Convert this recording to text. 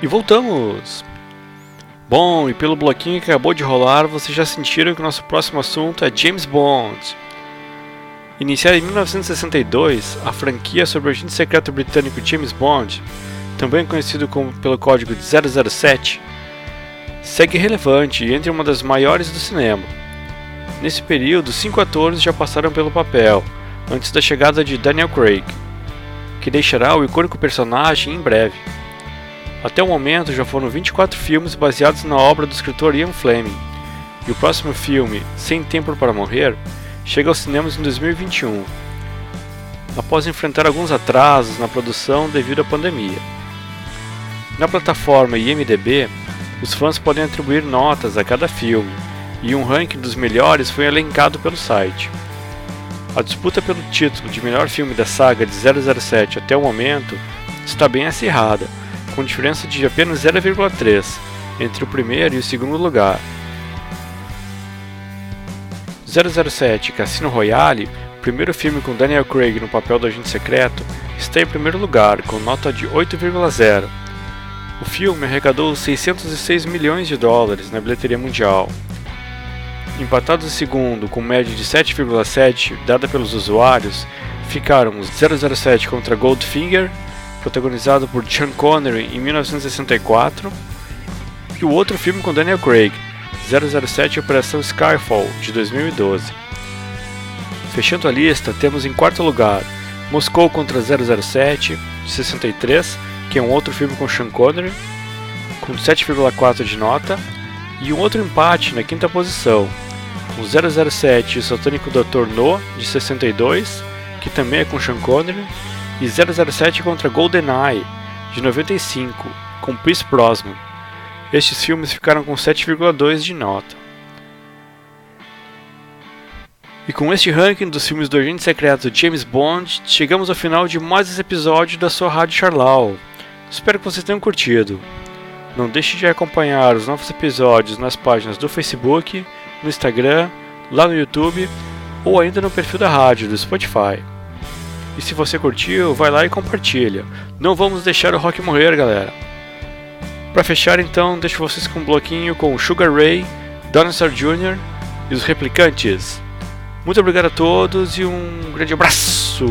E voltamos! Bom, e pelo bloquinho que acabou de rolar, vocês já sentiram que o nosso próximo assunto é James Bond. Iniciada em 1962, a franquia sobre o agente secreto britânico James Bond, também conhecido como, pelo código de 007, segue relevante e entre uma das maiores do cinema. Nesse período, cinco atores já passaram pelo papel, antes da chegada de Daniel Craig, que deixará o icônico personagem em breve. Até o momento já foram 24 filmes baseados na obra do escritor Ian Fleming, e o próximo filme, Sem Tempo para Morrer, chega aos cinemas em 2021, após enfrentar alguns atrasos na produção devido à pandemia. Na plataforma IMDb, os fãs podem atribuir notas a cada filme, e um ranking dos melhores foi elencado pelo site. A disputa pelo título de melhor filme da saga de 007 até o momento está bem acirrada, com diferença de apenas 0,3 entre o primeiro e o segundo lugar. 007 Cassino Royale, primeiro filme com Daniel Craig no papel do agente secreto, está em primeiro lugar, com nota de 8,0. O filme arrecadou 606 milhões de dólares na bilheteria mundial. Empatados em segundo, com média de 7,7 dada pelos usuários, ficaram 007 contra Goldfinger protagonizado por Sean Connery em 1964, e o outro filme com Daniel Craig, 007 Operação Skyfall, de 2012. Fechando a lista, temos em quarto lugar Moscou contra 007, de 63, que é um outro filme com Sean Connery, com 7,4 de nota, e um outro empate na quinta posição, com 007 e o Satânico Dr. No, de 62, que também é com Sean Connery, e 007 contra GoldenEye, de 95, com Pierce Brosnan. Estes filmes ficaram com 7,2 de nota. E com este ranking dos filmes do agente secreto James Bond, chegamos ao final de mais esse episódio da sua Rádio Charlau. Espero que vocês tenham curtido. Não deixe de acompanhar os novos episódios nas páginas do Facebook, no Instagram, lá no YouTube ou ainda no perfil da rádio do Spotify. E se você curtiu, vai lá e compartilha. Não vamos deixar o rock morrer, galera. Para fechar, então, deixo vocês com um bloquinho com Sugar Ray, Dinosaur Jr. e os Replicantes. Muito obrigado a todos e um grande abraço!